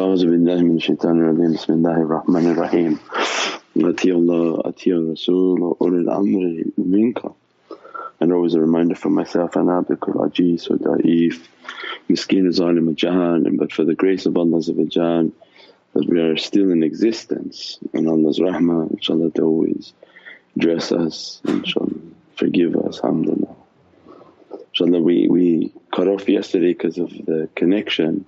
أعوذ بالله من الشيطان الرجيم بسم الله الرحمن الرحيم أتي Allah, أتي الرسول وأولي الأمر منكم And always a reminder for myself, and Abdul Ajis or Da'if, Miskin Zalim Jahan, but for the grace of Allah that we are still in existence and Allah's rahmah, inshaAllah to always dress us, inshaAllah, forgive us, alhamdulillah. InshaAllah we, we cut off yesterday because of the connection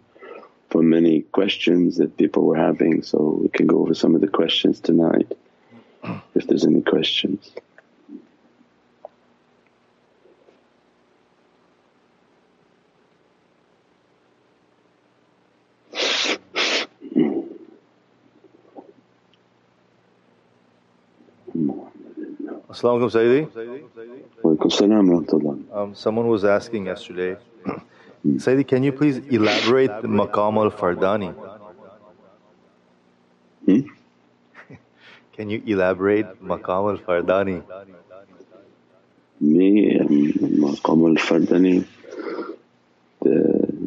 for many questions that people were having so we can go over some of the questions tonight if there's any questions. Assalamu alaikum um, Someone was asking yesterday Sayyidi, can you please elaborate the Maqam al Fardani? Hmm? can you elaborate Maqam al Fardani? Me and Maqam al Fardani.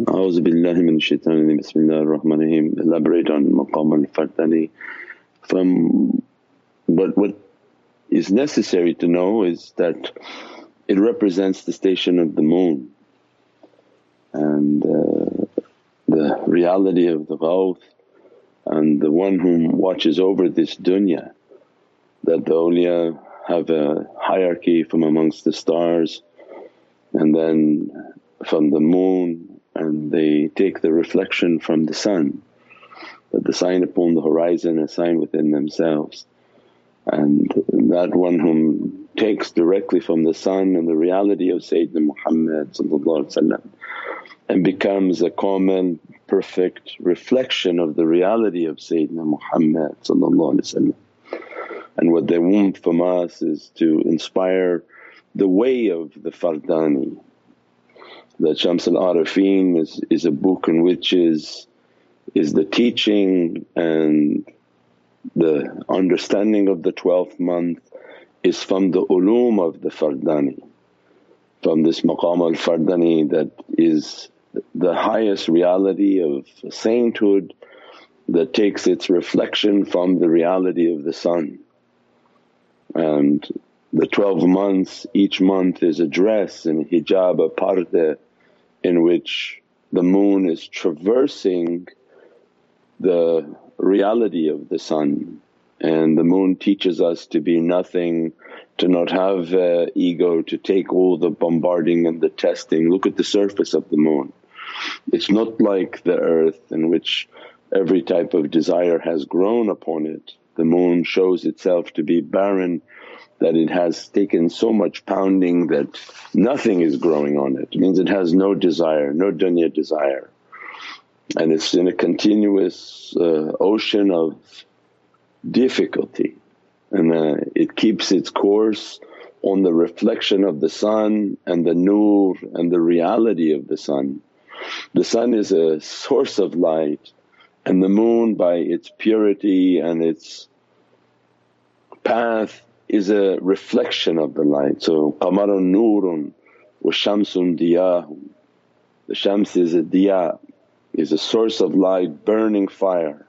أعوذ بالله من الشيطان الرجيم بسم الله الرحمن الرحيم elaborate on Maqam al Fardani from what what is necessary to know is that it represents the station of the moon and uh, the reality of the Ghawth and the one whom watches over this dunya that the awliya have a hierarchy from amongst the stars and then from the moon and they take the reflection from the sun that the sign upon the horizon a sign within themselves and that one whom takes directly from the sun and the reality of Sayyidina Muhammad and becomes a common perfect reflection of the reality of Sayyidina Muhammad and what they want from us is to inspire the way of the Fardani. That Shams al-Arifin is, is a book in which is, is the teaching and the understanding of the 12th month is from the ulum of the Fardani, from this maqam al Fardani that is the highest reality of sainthood that takes its reflection from the reality of the sun. And the 12 months, each month is a dress and hijab, a parda in which the moon is traversing the reality of the sun and the moon teaches us to be nothing, to not have uh, ego, to take all the bombarding and the testing. Look at the surface of the moon. It's not like the earth in which every type of desire has grown upon it. The moon shows itself to be barren that it has taken so much pounding that nothing is growing on it. It means it has no desire, no dunya desire. And it's in a continuous uh, ocean of difficulty and uh, it keeps its course on the reflection of the sun and the nur and the reality of the sun. The sun is a source of light and the moon by its purity and its path is a reflection of the light. So, qamarun nurun wa shamsun diyahum. The shams is a diya, is a source of light burning fire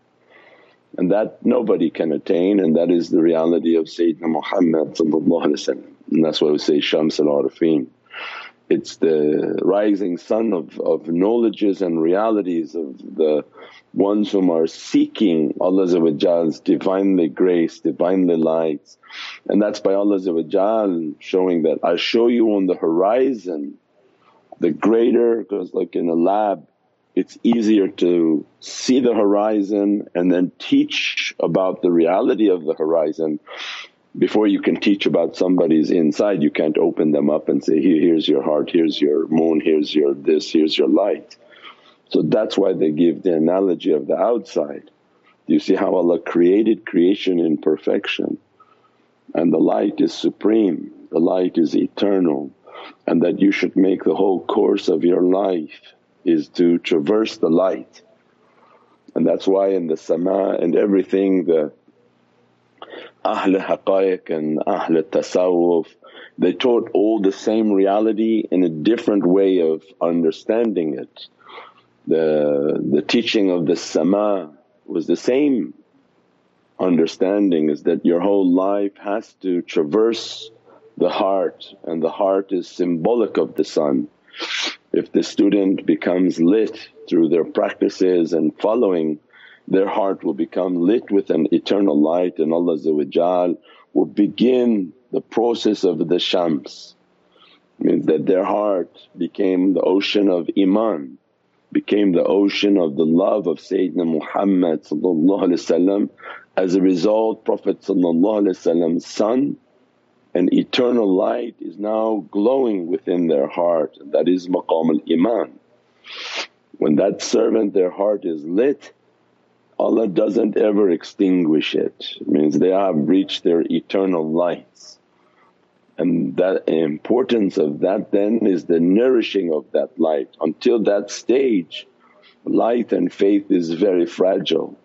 and that nobody can attain and that is the reality of Sayyidina Muhammad and that's why we say Shams al-Arifin. It's the rising sun of, of knowledges and realities of the ones whom are seeking Allah's Divinely grace, Divinely lights and that's by Allah showing that, I show you on the horizon the greater because like in a lab it's easier to see the horizon and then teach about the reality of the horizon before you can teach about somebody's inside you can't open them up and say, Here, here's your heart, here's your moon, here's your this, here's your light. So that's why they give the analogy of the outside. Do you see how Allah created creation in perfection and the light is supreme, the light is eternal and that you should make the whole course of your life is to traverse the light. And that's why in the sama and everything the Ahl Haqqaiq and Ahl Tasawwuf they taught all the same reality in a different way of understanding it. the, the teaching of the sama was the same understanding is that your whole life has to traverse the heart and the heart is symbolic of the sun. If the student becomes lit through their practices and following their heart will become lit with an eternal light and Allah will begin the process of the shams. Means that their heart became the ocean of iman, became the ocean of the love of Sayyidina Muhammad as a result Prophet Prophet's sun and eternal light is now glowing within their heart and that is maqam al-iman. When that servant their heart is lit Allah doesn't ever extinguish it, it means they have reached their eternal lights. And that importance of that then is the nourishing of that light. Until that stage light and faith is very fragile.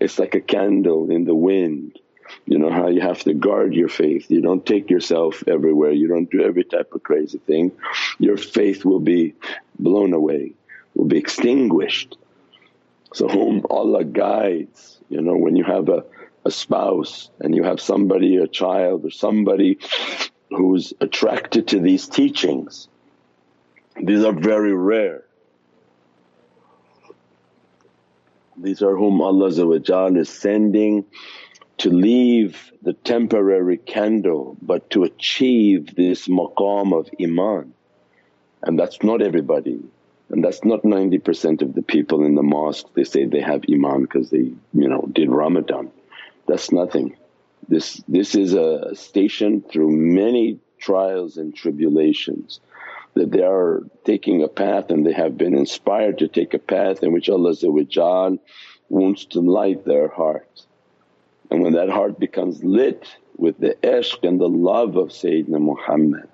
It's like a candle in the wind. You know how you have to guard your faith, you don't take yourself everywhere, you don't do every type of crazy thing. Your faith will be blown away, will be extinguished. So whom Allah guides, you know when you have a, a spouse and you have somebody, a child or somebody who's attracted to these teachings, these are very rare. These are whom Allah is sending to leave the temporary candle but to achieve this maqam of iman and that's not everybody. And that's not 90% of the people in the mosque they say they have iman because they you know did Ramadan. That's nothing. This, this is a station through many trials and tribulations that they are taking a path and they have been inspired to take a path in which Allah wants to light their heart. And when that heart becomes lit with the ishq and the love of Sayyidina Muhammad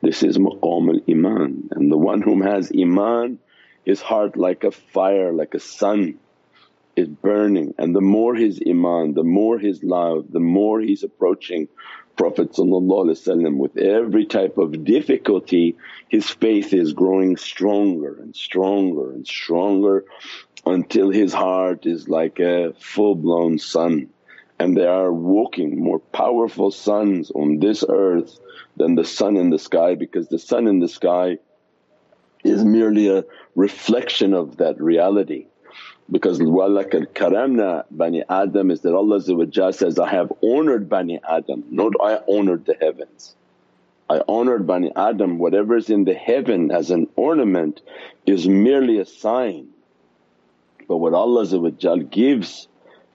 this is maqam al-iman. And the one whom has iman his heart like a fire, like a sun is burning. And the more his iman, the more his love, the more he's approaching Prophet with every type of difficulty his faith is growing stronger and stronger and stronger until his heart is like a full blown sun and they are walking more powerful suns on this earth than the sun in the sky because the sun in the sky is merely a reflection of that reality Because وَلَقَدْ karamna Bani Adam is that Allah says, I have honoured Bani Adam, not I honoured the heavens. I honoured Bani Adam, whatever is in the heaven as an ornament is merely a sign. But what Allah gives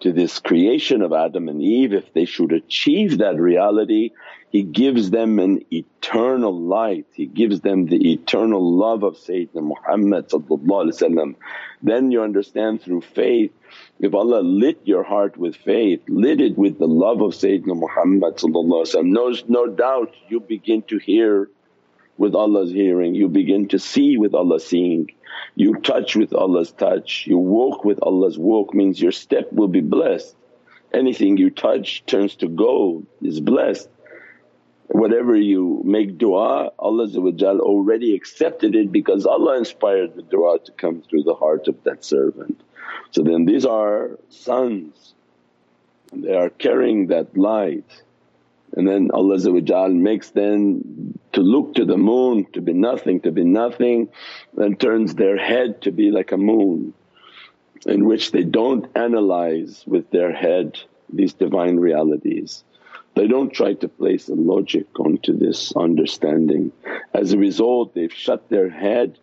to this creation of Adam and Eve, if they should achieve that reality, He gives them an eternal light, He gives them the eternal love of Sayyidina Muhammad Then you understand through faith, if Allah lit your heart with faith, lit it with the love of Sayyidina Muhammad no, no doubt you begin to hear with Allah's hearing, you begin to see with Allah's seeing. You touch with Allah's touch, you walk with Allah's walk means your step will be blessed. Anything you touch turns to gold, is blessed. Whatever you make du'a, Allah already accepted it because Allah inspired the du'a to come through the heart of that servant. So then these are suns, they are carrying that light and then Allah makes them to look to the moon to be nothing, to be nothing and turns their head to be like a moon in which they don't analyze with their head these divine realities. They don't try to place a logic onto this understanding. As a result they've shut their head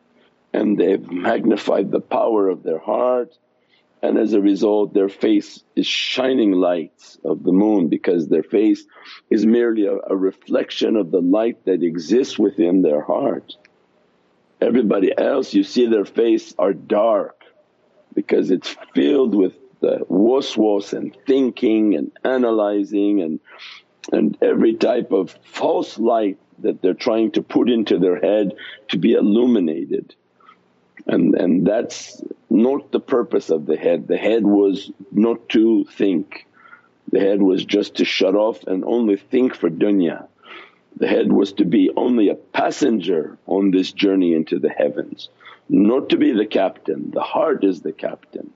and they've magnified the power of their heart and as a result their face is shining lights of the moon because their face is merely a, a, reflection of the light that exists within their heart. Everybody else you see their face are dark because it's filled with the waswas and thinking and analyzing and, and every type of false light that they're trying to put into their head to be illuminated. And, and that's not the purpose of the head. The head was not to think, the head was just to shut off and only think for dunya. The head was to be only a passenger on this journey into the heavens. not to be the captain, the heart is the captain.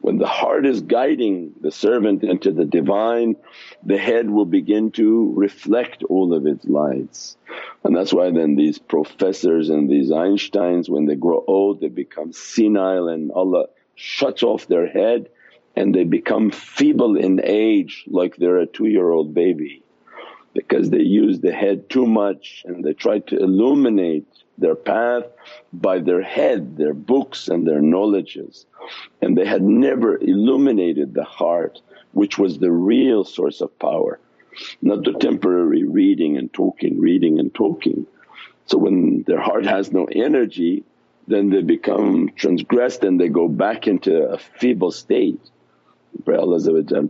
When the heart is guiding the servant into the Divine, the head will begin to reflect all of its lights. And that's why then these professors and these Einsteins when they grow old they become senile and Allah shuts off their head and they become feeble in age like they're a two year old baby because they use the head too much and they try to illuminate their path by their head, their books and their knowledges. And they had never illuminated the heart which was the real source of power, not the temporary reading and talking, reading and talking. So when their heart has no energy then they become transgressed and they go back into a feeble state. Pray Allah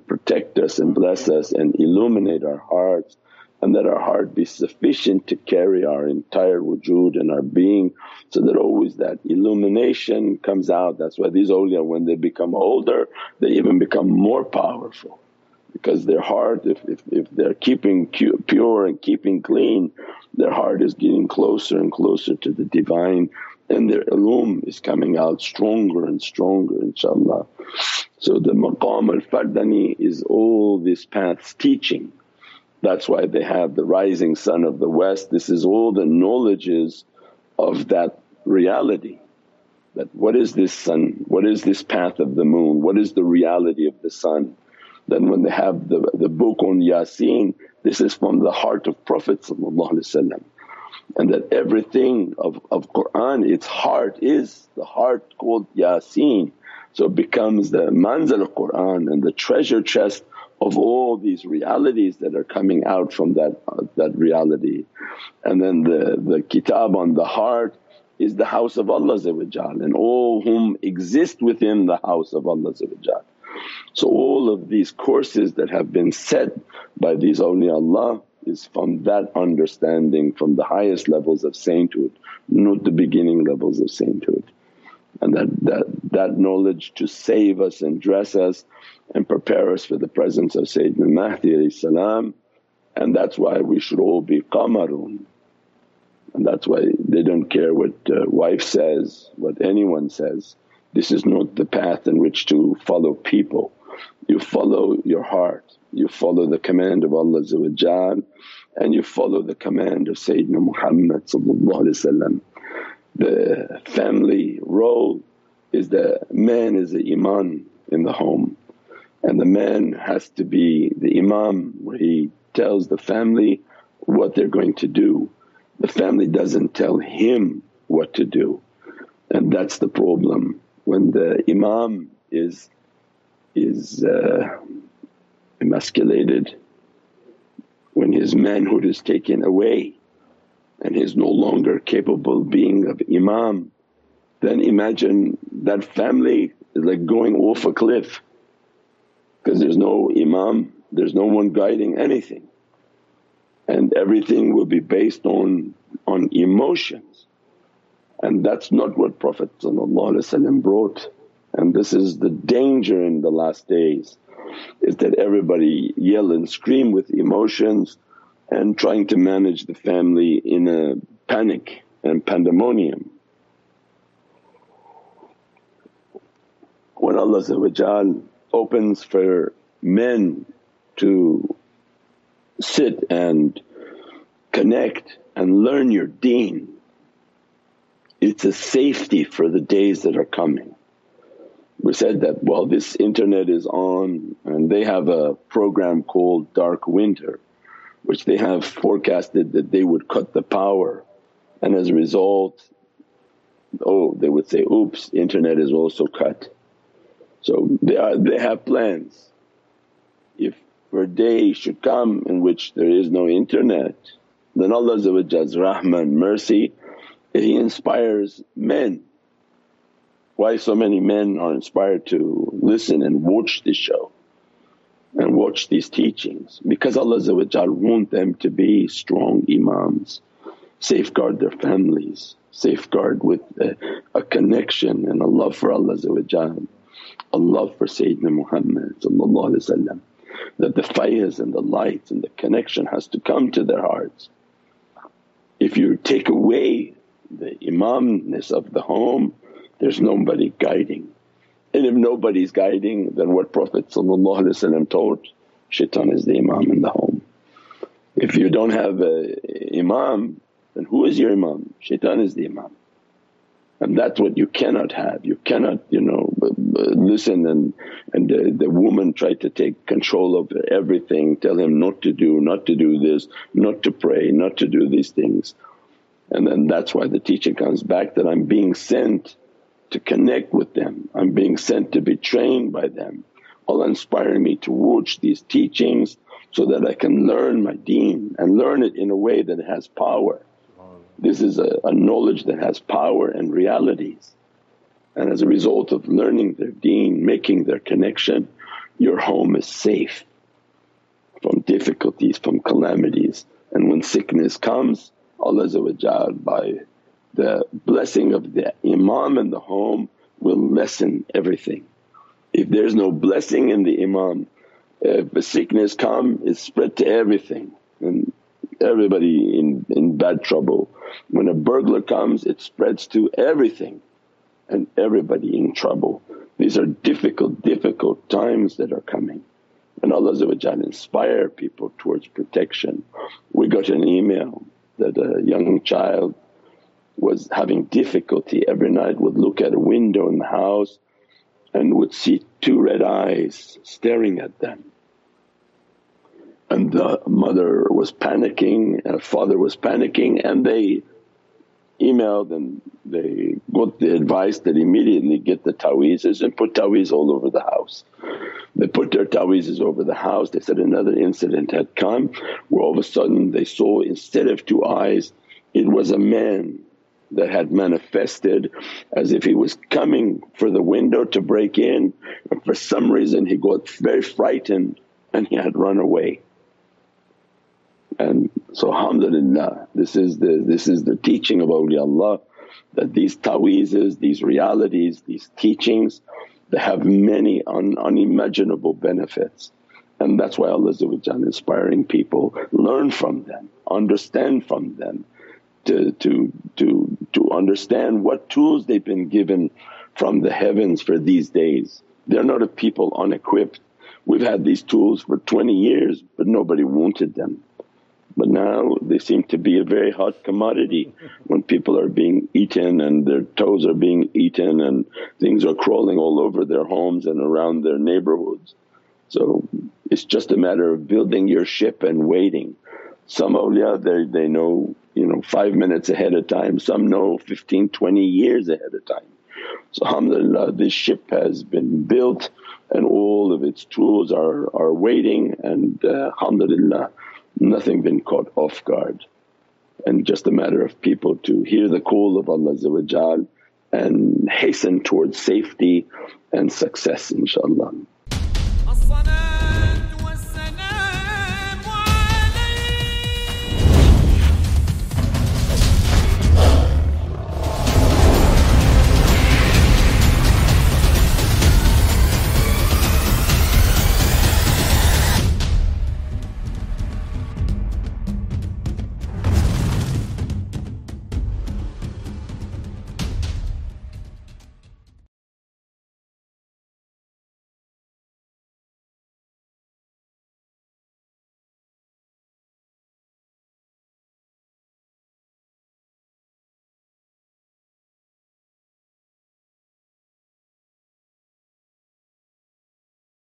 protect us and bless us and illuminate our hearts and that our heart be sufficient to carry our entire wujud and our being so that always that illumination comes out. That's why these awliya when they become older they even become more powerful because their heart if, if, if they're keeping pure and keeping clean their heart is getting closer and closer to the Divine and their ulum is coming out stronger and stronger inshaAllah. So the maqam al-fardani is all these path's teaching that's why they have the rising sun of the west, this is all the knowledges of that reality. That what is this sun, what is this path of the moon, what is the reality of the sun. Then when they have the, the book on Yasin this is from the heart of Prophet and that everything of, of Qur'an its heart is the heart called Yasin. So it becomes the manzil of Qur'an and the treasure chest of all these realities that are coming out from that, uh, that reality. And then the, the kitab on the heart is the house of Allah and all whom exist within the house of Allah So all of these courses that have been set by these awliyaullah is from that understanding from the highest levels of sainthood, not the beginning levels of sainthood. And that, that, that knowledge to save us and dress us and prepare us for the presence of Sayyidina Mahdi salam and that's why we should all be qamarun. And that's why they don't care what uh, wife says, what anyone says. This is not the path in which to follow people. You follow your heart, you follow the command of Allah and you follow the command of Sayyidina Muhammad The family role is the man is the imam in the home and the man has to be the imam where he tells the family what they're going to do. The family doesn't tell him what to do and that's the problem. When the imam is, is uh, emasculated, when his manhood is taken away and he's no longer capable being of imam. Then imagine that family is like going off a cliff. Because there's no imam, there's no one guiding anything. And everything will be based on, on emotions. And that's not what Prophet brought. And this is the danger in the last days is that everybody yell and scream with emotions and trying to manage the family in a panic and pandemonium. When Allah opens for men to sit and connect and learn your deen, it's a safety for the days that are coming. We said that well this internet is on and they have a program called Dark Winter which they have forecasted that they would cut the power and as a result oh they would say, oops internet is also cut. So they are they have plans. If a day should come in which there is no internet then Allah's Rahman mercy He inspires men. Why so many men are inspired to listen and watch this show these teachings because Allah want them to be strong imams, safeguard their families, safeguard with a, a connection and a love for Allah a love for Sayyidina Muhammad that the fires and the lights and the connection has to come to their hearts. If you take away the imamness of the home there's nobody guiding. And if nobody's guiding then what Prophet told, shaitan is the imam in the home. If you don't have a imam then who is your imam? Shaitan is the imam. And that's what you cannot have. You cannot you know listen and, and the, the woman try to take control of everything, tell him not to do, not to do this, not to pray, not to do these things. And then that's why the teaching comes back that I'm being sent to connect with them, I'm being sent to be trained by them. Allah inspiring me to watch these teachings so that I can learn my deen and learn it in a way that has power. This is a, a knowledge that has power and realities. And as a result of learning their deen, making their connection, your home is safe from difficulties, from calamities. And when sickness comes, Allah by the blessing of the imam in the home will lessen everything. If there's no blessing in the imam, if a sickness come it's spread to everything and everybody in, in bad trouble. When a burglar comes it spreads to everything and everybody in trouble. These are difficult, difficult times that are coming and Allah inspire people towards protection. We got an email that a young child was having difficulty every night would look at a window in the house and would see two red eyes staring at them. And the mother was panicking and father was panicking and they emailed and they got the advice that immediately get the ta'weezes and put ta'weez all over the house. They put their ta'weezes over the house. They said another incident had come where all of a sudden they saw instead of two eyes it was a man that had manifested as if he was coming for the window to break in. And for some reason he got very frightened and he had run away. And so alhamdulillah this is the this is the teaching of awliyaullah that these ta'weezes, these realities, these teachings they have many un, unimaginable benefits. And that's why Allah inspiring people. Learn from them, understand from them to, to, to, to understand what tools they've been given from the heavens for these days. They're not a people unequipped. We've had these tools for 20 years but nobody wanted them. But now they seem to be a very hot commodity when people are being eaten and their toes are being eaten and things are crawling all over their homes and around their neighborhoods. So it's just a matter of building your ship and waiting. Some awliya they, they know you know 5 minutes ahead of time, some know 15, 20 years ahead of time. So alhamdulillah this ship has been built and all of its tools are, are waiting and uh, alhamdulillah nothing been caught off guard and just a matter of people to hear the call of Allah and hasten towards safety and success inshaAllah.